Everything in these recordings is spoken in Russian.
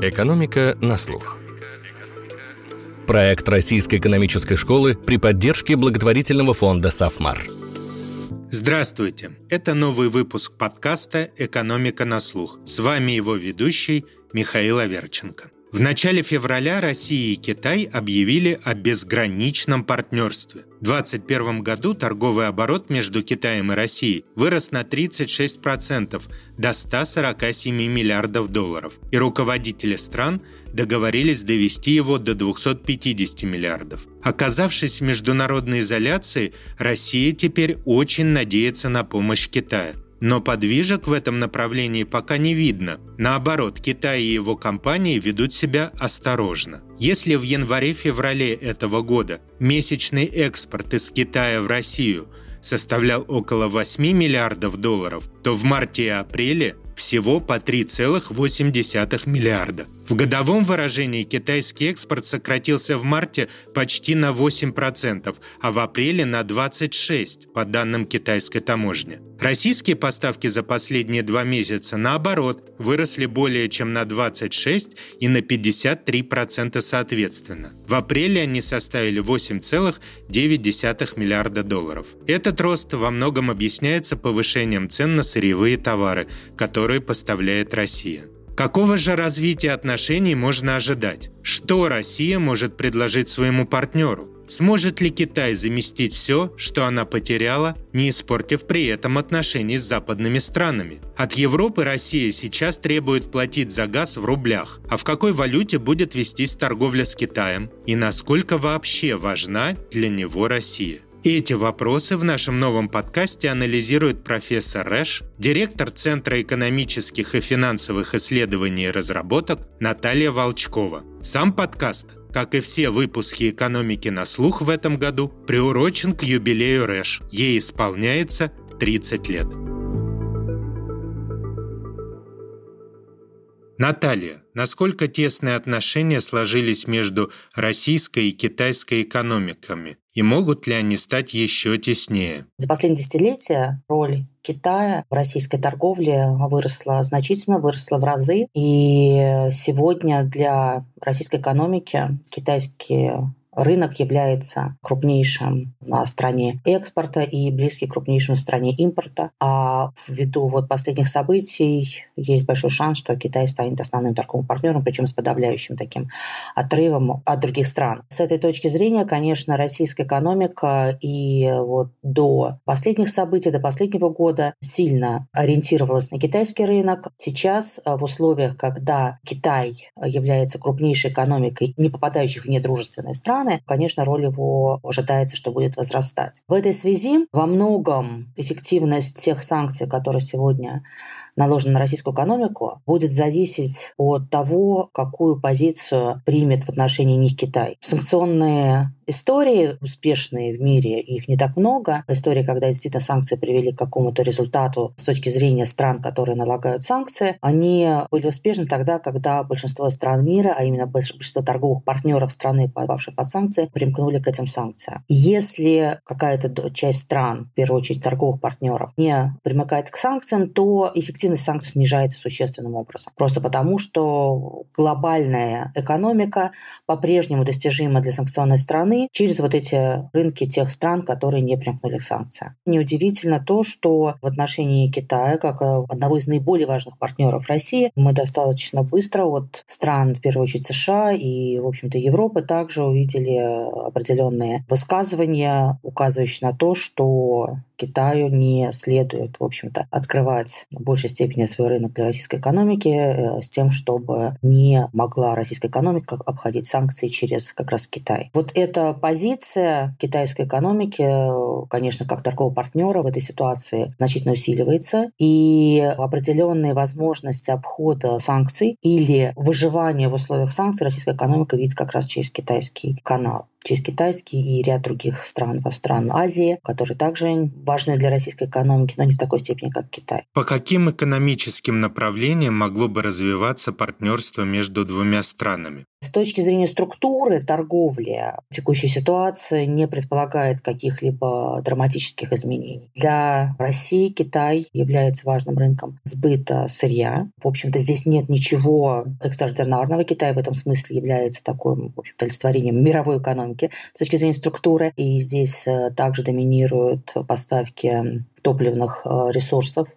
Экономика на слух. Проект Российской экономической школы при поддержке благотворительного фонда «Сафмар». Здравствуйте! Это новый выпуск подкаста «Экономика на слух». С вами его ведущий Михаил Аверченко. В начале февраля Россия и Китай объявили о безграничном партнерстве. В 2021 году торговый оборот между Китаем и Россией вырос на 36% до 147 миллиардов долларов, и руководители стран договорились довести его до 250 миллиардов. Оказавшись в международной изоляции, Россия теперь очень надеется на помощь Китая – но подвижек в этом направлении пока не видно. Наоборот, Китай и его компании ведут себя осторожно. Если в январе-феврале этого года месячный экспорт из Китая в Россию составлял около 8 миллиардов долларов, то в марте и апреле всего по 3,8 миллиарда. В годовом выражении китайский экспорт сократился в марте почти на 8%, а в апреле на 26%, по данным китайской таможни. Российские поставки за последние два месяца, наоборот, выросли более чем на 26 и на 53% соответственно. В апреле они составили 8,9 миллиарда долларов. Этот рост во многом объясняется повышением цен на сырьевые товары, которые поставляет Россия. Какого же развития отношений можно ожидать? Что Россия может предложить своему партнеру? Сможет ли Китай заместить все, что она потеряла, не испортив при этом отношений с западными странами? От Европы Россия сейчас требует платить за газ в рублях. А в какой валюте будет вестись торговля с Китаем? И насколько вообще важна для него Россия? Эти вопросы в нашем новом подкасте анализирует профессор Рэш, директор Центра экономических и финансовых исследований и разработок Наталья Волчкова. Сам подкаст, как и все выпуски «Экономики на слух» в этом году, приурочен к юбилею Рэш. Ей исполняется 30 лет. Наталья, насколько тесные отношения сложились между российской и китайской экономиками? И могут ли они стать еще теснее? За последние десятилетия роль Китая в российской торговле выросла значительно, выросла в разы. И сегодня для российской экономики китайские рынок является крупнейшим на стране экспорта и близкий к крупнейшему стране импорта. А ввиду вот последних событий есть большой шанс, что Китай станет основным торговым партнером, причем с подавляющим таким отрывом от других стран. С этой точки зрения, конечно, российская экономика и вот до последних событий, до последнего года сильно ориентировалась на китайский рынок. Сейчас в условиях, когда Китай является крупнейшей экономикой, не попадающих в недружественные страны, страны, конечно, роль его ожидается, что будет возрастать. В этой связи во многом эффективность тех санкций, которые сегодня наложены на российскую экономику, будет зависеть от того, какую позицию примет в отношении них Китай. Санкционные истории успешные в мире, их не так много. Истории, когда действительно санкции привели к какому-то результату с точки зрения стран, которые налагают санкции, они были успешны тогда, когда большинство стран мира, а именно большинство торговых партнеров страны, попавших под санкции, примкнули к этим санкциям. Если какая-то часть стран, в первую очередь торговых партнеров, не примыкает к санкциям, то эффективность санкций снижается существенным образом. Просто потому, что глобальная экономика по-прежнему достижима для санкционной страны, через вот эти рынки тех стран, которые не примкнули к санкциям. Неудивительно то, что в отношении Китая, как э, одного из наиболее важных партнеров России, мы достаточно быстро от стран, в первую очередь США и, в общем-то, Европы, также увидели определенные высказывания, указывающие на то, что Китаю не следует, в общем-то, открывать в большей степени свой рынок для российской экономики э, с тем, чтобы не могла российская экономика обходить санкции через как раз Китай. Вот эта позиция китайской экономики, конечно, как торгового партнера в этой ситуации значительно усиливается, и определенные возможности обхода санкций или выживания в условиях санкций российская экономика видит как раз через китайский канал через китайский и ряд других стран, стран Азии, которые также важны для российской экономики, но не в такой степени, как Китай. По каким экономическим направлениям могло бы развиваться партнерство между двумя странами? С точки зрения структуры торговли, текущая ситуация не предполагает каких-либо драматических изменений. Для России Китай является важным рынком сбыта сырья. В общем-то, здесь нет ничего экстраординарного. Китай в этом смысле является таким, в общем-то, олицетворением мировой экономики с точки зрения структуры. И здесь э, также доминируют поставки топливных э, ресурсов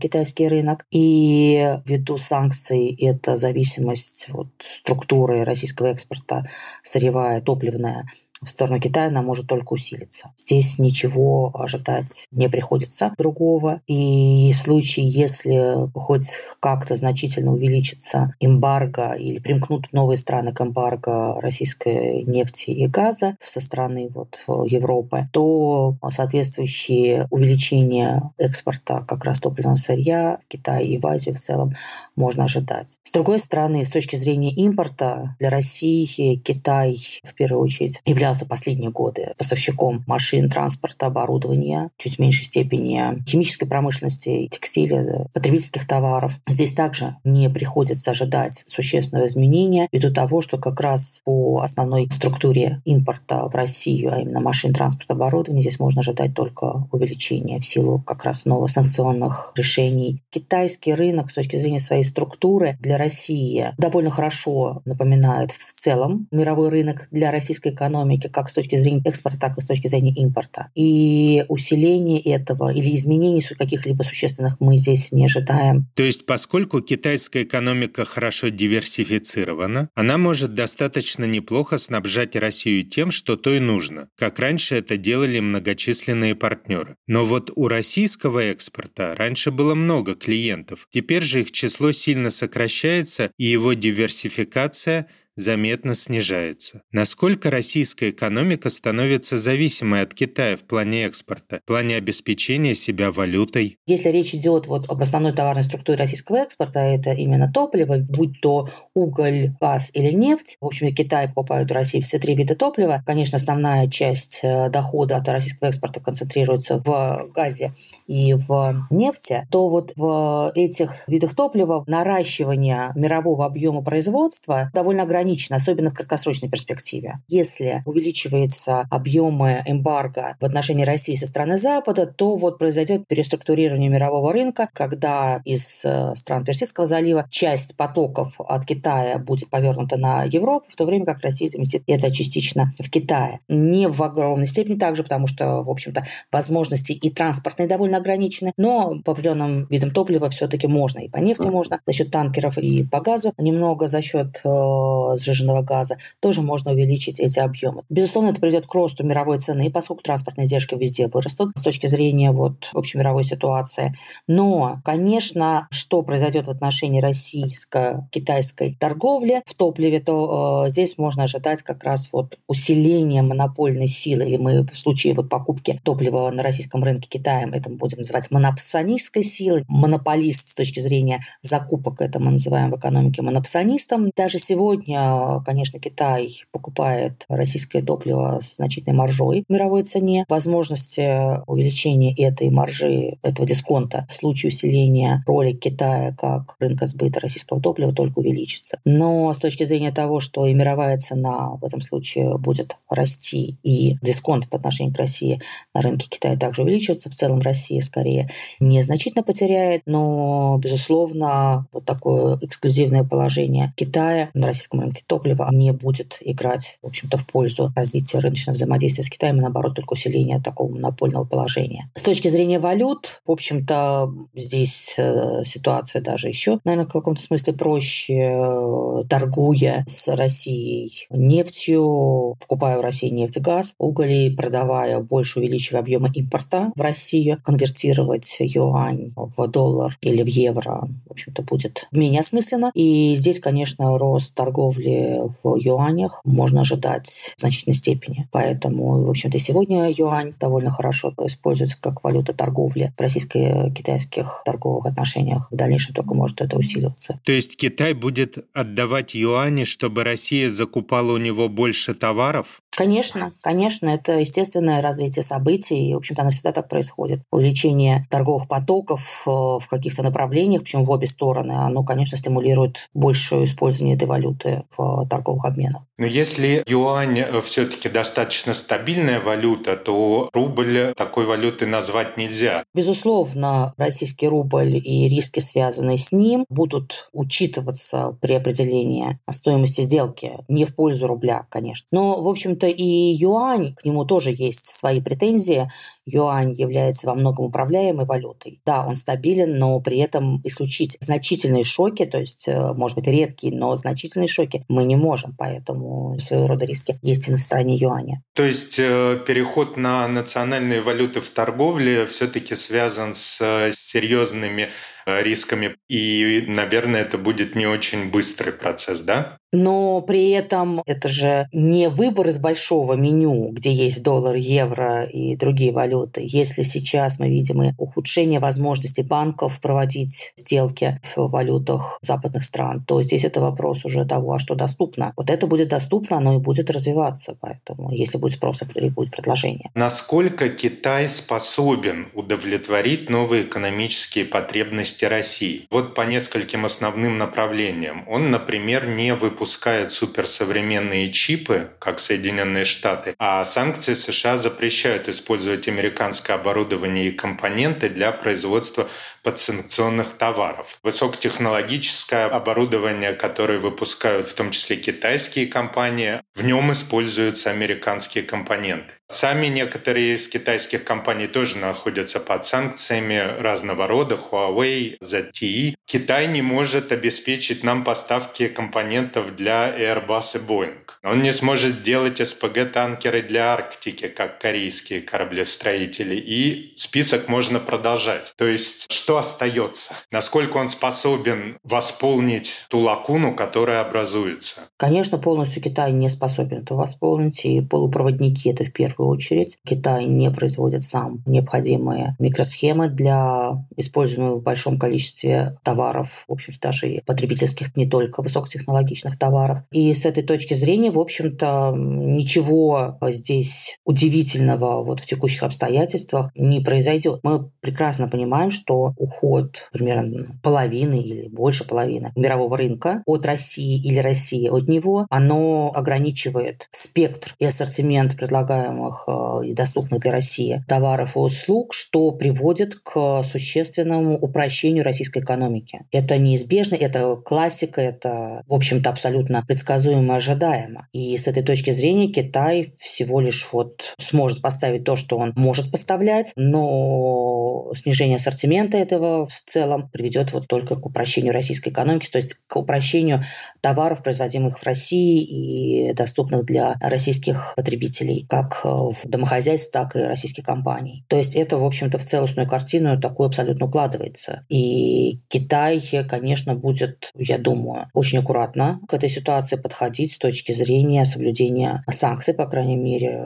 китайский рынок. И ввиду санкций эта зависимость вот, структуры российского экспорта сырьевая, топливная в сторону Китая она может только усилиться. Здесь ничего ожидать не приходится другого. И в случае, если хоть как-то значительно увеличится эмбарго или примкнут новые страны к эмбарго российской нефти и газа со стороны вот Европы, то соответствующие увеличения экспорта как раз топливного сырья в Китай и в Азию в целом можно ожидать. С другой стороны, с точки зрения импорта для России Китай в первую очередь является являлся последние годы поставщиком машин, транспорта, оборудования, чуть в меньшей степени химической промышленности, текстиля, потребительских товаров. Здесь также не приходится ожидать существенного изменения ввиду того, что как раз по основной структуре импорта в Россию, а именно машин, транспорта, оборудования, здесь можно ожидать только увеличения в силу как раз новых санкционных решений. Китайский рынок с точки зрения своей структуры для России довольно хорошо напоминает в целом мировой рынок для российской экономики экономики как с точки зрения экспорта, так и с точки зрения импорта. И усиление этого или изменений каких-либо существенных мы здесь не ожидаем. То есть, поскольку китайская экономика хорошо диверсифицирована, она может достаточно неплохо снабжать Россию тем, что то и нужно, как раньше это делали многочисленные партнеры. Но вот у российского экспорта раньше было много клиентов, теперь же их число сильно сокращается, и его диверсификация – заметно снижается. Насколько российская экономика становится зависимой от Китая в плане экспорта, в плане обеспечения себя валютой? Если речь идет вот об основной товарной структуре российского экспорта, это именно топливо, будь то уголь, газ или нефть. В общем, Китай покупает у России все три вида топлива. Конечно, основная часть э, дохода от российского экспорта концентрируется в газе и в нефти, то вот в этих видах топлива наращивание мирового объема производства довольно ограничено ограничено, особенно в краткосрочной перспективе. Если увеличиваются объемы эмбарго в отношении России со стороны Запада, то вот произойдет переструктурирование мирового рынка, когда из э, стран Персидского залива часть потоков от Китая будет повернута на Европу, в то время как Россия заместит это частично в Китае. Не в огромной степени также, потому что, в общем-то, возможности и транспортные довольно ограничены, но по определенным видам топлива все-таки можно. И по нефти можно, за счет танкеров, и по газу, немного за счет э, сжиженного газа, тоже можно увеличить эти объемы. Безусловно, это приведет к росту мировой цены, поскольку транспортные издержки везде вырастут с точки зрения вот общей мировой ситуации. Но, конечно, что произойдет в отношении российско-китайской торговли в топливе, то э, здесь можно ожидать как раз вот усиления монопольной силы, или мы в случае вот покупки топлива на российском рынке Китаем это мы будем называть монопсонистской силой. Монополист с точки зрения закупок, это мы называем в экономике монопсонистом. Даже сегодня Сегодня, конечно, Китай покупает российское топливо с значительной маржой в мировой цене. Возможности увеличения этой маржи, этого дисконта в случае усиления роли Китая как рынка сбыта российского топлива только увеличится. Но с точки зрения того, что и мировая цена в этом случае будет расти, и дисконт по отношению к России на рынке Китая также увеличивается, в целом Россия скорее незначительно потеряет, но, безусловно, вот такое эксклюзивное положение Китая на российском рынке рынке топлива не будет играть, в общем-то, в пользу развития рыночного взаимодействия с Китаем, и наоборот, только усиления такого монопольного положения. С точки зрения валют, в общем-то, здесь э, ситуация даже еще, наверное, в каком-то смысле проще, э, торгуя с Россией нефтью, покупая в России нефть и газ, уголь, и продавая больше, увеличивая объемы импорта в Россию, конвертировать юань в доллар или в евро, в общем-то, будет менее осмысленно. И здесь, конечно, рост торговли торговли в юанях можно ожидать в значительной степени. Поэтому, в общем-то, сегодня юань довольно хорошо используется как валюта торговли в российско-китайских торговых отношениях. В дальнейшем только может это усиливаться. То есть Китай будет отдавать юани, чтобы Россия закупала у него больше товаров? Конечно, конечно, это естественное развитие событий, и, в общем-то, оно всегда так происходит. Увеличение торговых потоков э, в каких-то направлениях, причем в обе стороны, оно, конечно, стимулирует большее использование этой валюты в торговых обменах. Но если юань э, все-таки достаточно стабильная валюта, то рубль такой валюты назвать нельзя. Безусловно, российский рубль и риски, связанные с ним, будут учитываться при определении стоимости сделки. Не в пользу рубля, конечно. Но, в общем-то, и юань, к нему тоже есть свои претензии. Юань является во многом управляемой валютой. Да, он стабилен, но при этом исключить значительные шоки, то есть, э, может быть, редкие, но значительные шоки мы не можем. Поэтому своего рода риски есть и на стороне юаня. То есть э, переход на национальные валюты в торговле все-таки связан с э, серьезными рисками. И, наверное, это будет не очень быстрый процесс, да? но при этом это же не выбор из большого меню, где есть доллар, евро и другие валюты. Если сейчас мы видим и ухудшение возможностей банков проводить сделки в валютах западных стран, то здесь это вопрос уже того, а что доступно. Вот это будет доступно, оно и будет развиваться, поэтому если будет спрос и будет предложение. Насколько Китай способен удовлетворить новые экономические потребности России? Вот по нескольким основным направлениям. Он, например, не выпускает суперсовременные чипы, как Соединенные Штаты, а санкции США запрещают использовать американское оборудование и компоненты для производства подсанкционных товаров. Высокотехнологическое оборудование, которое выпускают в том числе китайские компании, в нем используются американские компоненты. Сами некоторые из китайских компаний тоже находятся под санкциями разного рода, Huawei, ZTE. Китай не может обеспечить нам поставки компонентов для Airbus и Boeing. Он не сможет делать СПГ-танкеры для Арктики, как корейские кораблестроители. И список можно продолжать. То есть, что остается? Насколько он способен восполнить ту лакуну, которая образуется? Конечно, полностью Китай не способен это восполнить. И полупроводники – это в первую очередь. Китай не производит сам необходимые микросхемы для используемых в большом количестве товаров, в общем-то, даже и потребительских, не только высокотехнологичных товаров. И с этой точки зрения в общем-то, ничего здесь удивительного вот в текущих обстоятельствах не произойдет. Мы прекрасно понимаем, что уход примерно половины или больше половины мирового рынка от России или России от него, оно ограничивает спектр и ассортимент предлагаемых э, и доступных для России товаров и услуг, что приводит к существенному упрощению российской экономики. Это неизбежно, это классика, это, в общем-то, абсолютно предсказуемо ожидаемо. И с этой точки зрения Китай всего лишь вот сможет поставить то, что он может поставлять, но снижение ассортимента этого в целом приведет вот только к упрощению российской экономики, то есть к упрощению товаров, производимых в России и доступных для российских потребителей, как в домохозяйств, так и российских компаний. То есть это, в общем-то, в целостную картину такую абсолютно укладывается. И Китай, конечно, будет, я думаю, очень аккуратно к этой ситуации подходить с точки зрения соблюдения санкций, по крайней мере,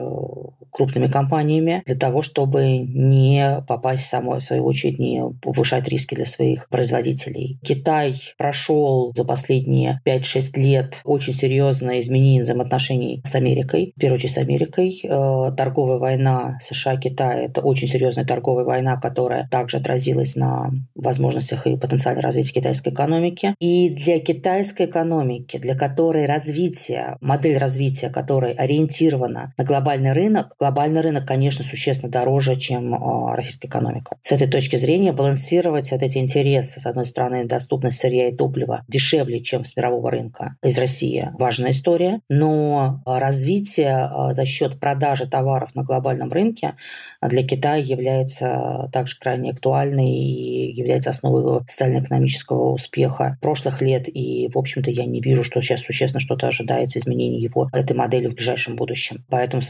крупными компаниями, для того, чтобы не попасть самой, в свою очередь, не повышать риски для своих производителей. Китай прошел за последние 5-6 лет очень серьезное изменение взаимоотношений с Америкой, в первую очередь с Америкой. Э, торговая война США-Китая – это очень серьезная торговая война, которая также отразилась на возможностях и потенциале развития китайской экономики. И для китайской экономики, для которой развитие модель развития, которая ориентирована на глобальный рынок, глобальный рынок, конечно, существенно дороже, чем а, российская экономика. С этой точки зрения балансировать вот эти интересы, с одной стороны, доступность сырья и топлива дешевле, чем с мирового рынка из России, важная история, но развитие а, за счет продажи товаров на глобальном рынке для Китая является также крайне актуальной и является основой социально-экономического успеха прошлых лет. И, в общем-то, я не вижу, что сейчас существенно что-то ожидается изменению его этой модели в ближайшем будущем. Поэтому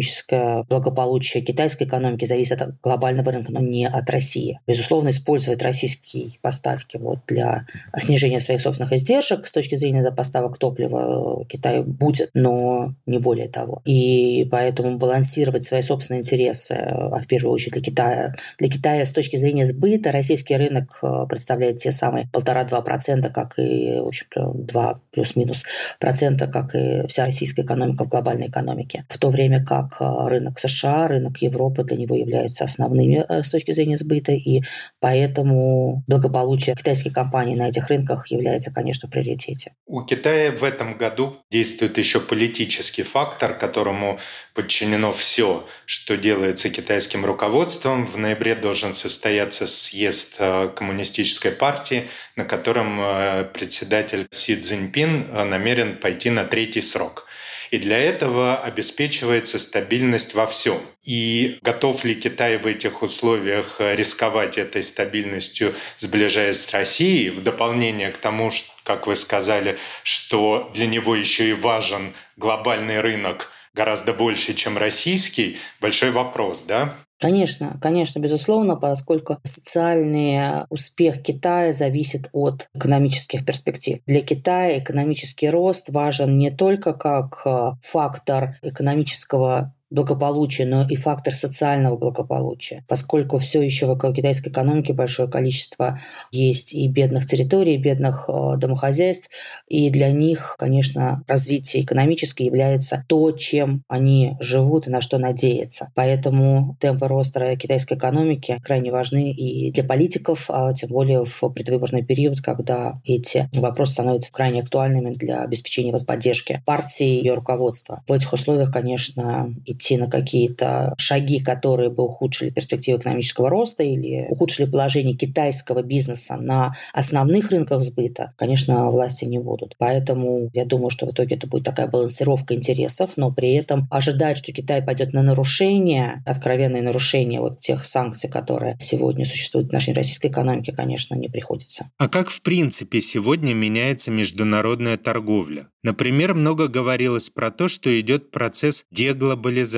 социально-экономическое благополучие китайской экономики зависит от глобального рынка, но не от России. Безусловно, использовать российские поставки вот для снижения своих собственных издержек с точки зрения поставок топлива Китай будет, но не более того. И поэтому балансировать свои собственные интересы, а в первую очередь для Китая, для Китая с точки зрения сбыта российский рынок э, представляет те самые полтора-два процента, как и, в общем-то, два плюс-минус процента, как и вся российская экономика в глобальной экономике. В то время как рынок, а, рынок США, рынок Европы для него являются основными э, с точки зрения сбыта, и поэтому благополучие китайских компаний на этих рынках является, конечно, в приоритете. У Китая в этом году действует еще политический фактор, которому подчинено все, что делается китайским руководством. В ноябре должен состояться съезд э, коммунистической партии, на котором э, председатель Си Цзиньпин намерен пойти на третий срок. И для этого обеспечивается стабильность во всем. И готов ли Китай в этих условиях рисковать этой стабильностью, сближаясь с Россией, в дополнение к тому, как вы сказали, что для него еще и важен глобальный рынок гораздо больше, чем российский, большой вопрос, да? Конечно, конечно, безусловно, поскольку социальный успех Китая зависит от экономических перспектив. Для Китая экономический рост важен не только как э, фактор экономического благополучия, но и фактор социального благополучия, поскольку все еще в китайской экономике большое количество есть и бедных территорий, и бедных э, домохозяйств, и для них, конечно, развитие экономическое является то, чем они живут и на что надеются. Поэтому темпы роста китайской экономики крайне важны и для политиков, а тем более в предвыборный период, когда эти вопросы становятся крайне актуальными для обеспечения вот поддержки партии и ее руководства. В этих условиях, конечно, и идти на какие-то шаги, которые бы ухудшили перспективы экономического роста или ухудшили положение китайского бизнеса на основных рынках сбыта, конечно, власти не будут. Поэтому я думаю, что в итоге это будет такая балансировка интересов, но при этом ожидать, что Китай пойдет на нарушение, откровенное нарушение вот тех санкций, которые сегодня существуют в нашей российской экономике, конечно, не приходится. А как в принципе сегодня меняется международная торговля? Например, много говорилось про то, что идет процесс деглобализации.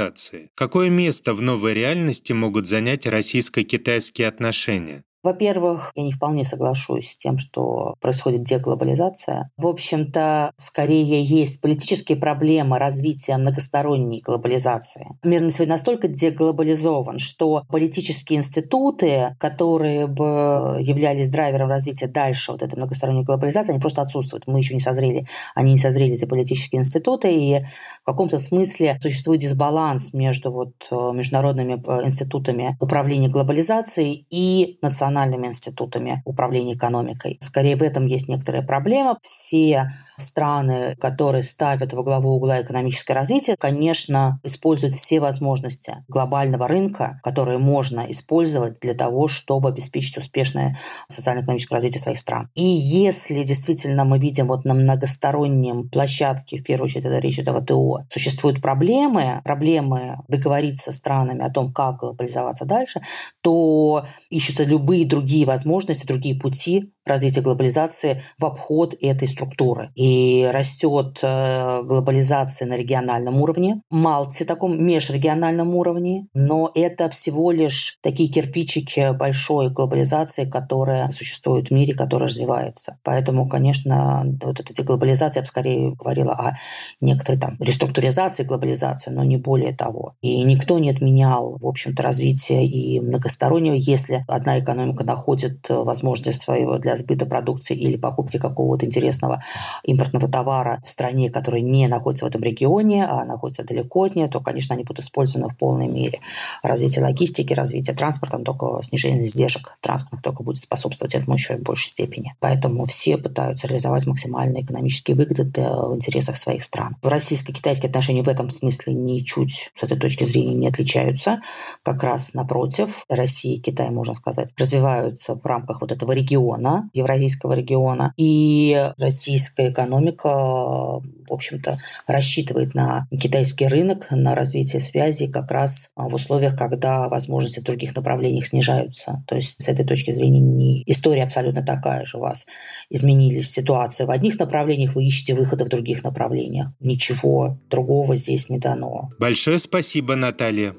Какое место в новой реальности могут занять российско-китайские отношения? Во-первых, я не вполне соглашусь с тем, что происходит деглобализация. В общем-то, скорее есть политические проблемы развития многосторонней глобализации. Мир на сегодня настолько деглобализован, что политические институты, которые бы являлись драйвером развития дальше вот этой многосторонней глобализации, они просто отсутствуют. Мы еще не созрели. Они не созрели, эти политические институты, и в каком-то смысле существует дисбаланс между вот э, международными э, институтами управления глобализацией и национальными национальными институтами управления экономикой. Скорее, в этом есть некоторая проблема. Все страны, которые ставят во главу угла экономическое развитие, конечно, используют все возможности глобального рынка, которые можно использовать для того, чтобы обеспечить успешное социально-экономическое развитие своих стран. И если действительно мы видим вот на многостороннем площадке, в первую очередь это речь о ВТО, существуют проблемы, проблемы договориться с странами о том, как глобализоваться дальше, то ищутся любые любые другие возможности, другие пути развития глобализации в обход этой структуры. И растет э, глобализация на региональном уровне, Малте таком межрегиональном уровне, но это всего лишь такие кирпичики большой глобализации, которая существует в мире, которая развивается. Поэтому, конечно, вот эта деглобализация, я бы скорее говорила о некоторой там реструктуризации глобализации, но не более того. И никто не отменял, в общем-то, развитие и многостороннего, если одна экономика находит возможность своего для сбыта продукции или покупки какого-то интересного импортного товара в стране, которая не находится в этом регионе, а находится далеко от нее, то, конечно, они будут использованы в полной мере. Развитие логистики, развитие транспорта, только снижение издержек транспорта только будет способствовать этому еще в большей степени. Поэтому все пытаются реализовать максимальные экономические выгоды в интересах своих стран. В российско-китайские отношения в этом смысле ничуть с этой точки зрения не отличаются. Как раз напротив, Россия и Китай, можно сказать, развиваются в рамках вот этого региона, евразийского региона. И российская экономика, в общем-то, рассчитывает на китайский рынок, на развитие связи как раз в условиях, когда возможности в других направлениях снижаются. То есть с этой точки зрения не... история абсолютно такая же. У вас изменились ситуации в одних направлениях, вы ищете выхода в других направлениях. Ничего другого здесь не дано. Большое спасибо, Наталья.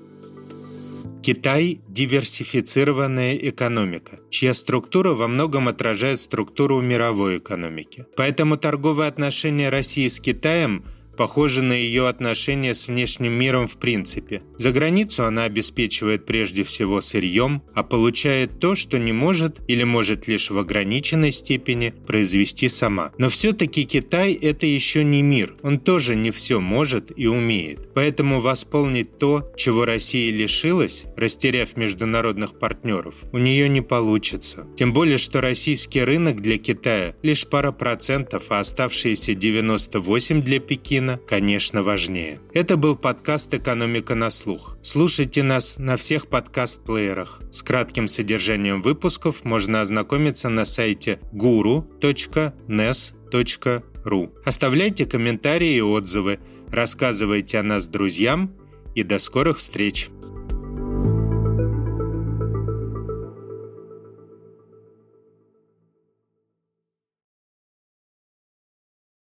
Китай – диверсифицированная экономика, чья структура во многом отражает структуру мировой экономики. Поэтому торговые отношения России с Китаем похоже на ее отношения с внешним миром в принципе. За границу она обеспечивает прежде всего сырьем, а получает то, что не может или может лишь в ограниченной степени произвести сама. Но все-таки Китай – это еще не мир. Он тоже не все может и умеет. Поэтому восполнить то, чего Россия лишилась, растеряв международных партнеров, у нее не получится. Тем более, что российский рынок для Китая лишь пара процентов, а оставшиеся 98 для Пекина, конечно, важнее. Это был подкаст «Экономика на слух». Слушайте нас на всех подкаст-плеерах. С кратким содержанием выпусков можно ознакомиться на сайте guru.nes.ru. Оставляйте комментарии и отзывы, рассказывайте о нас друзьям и до скорых встреч!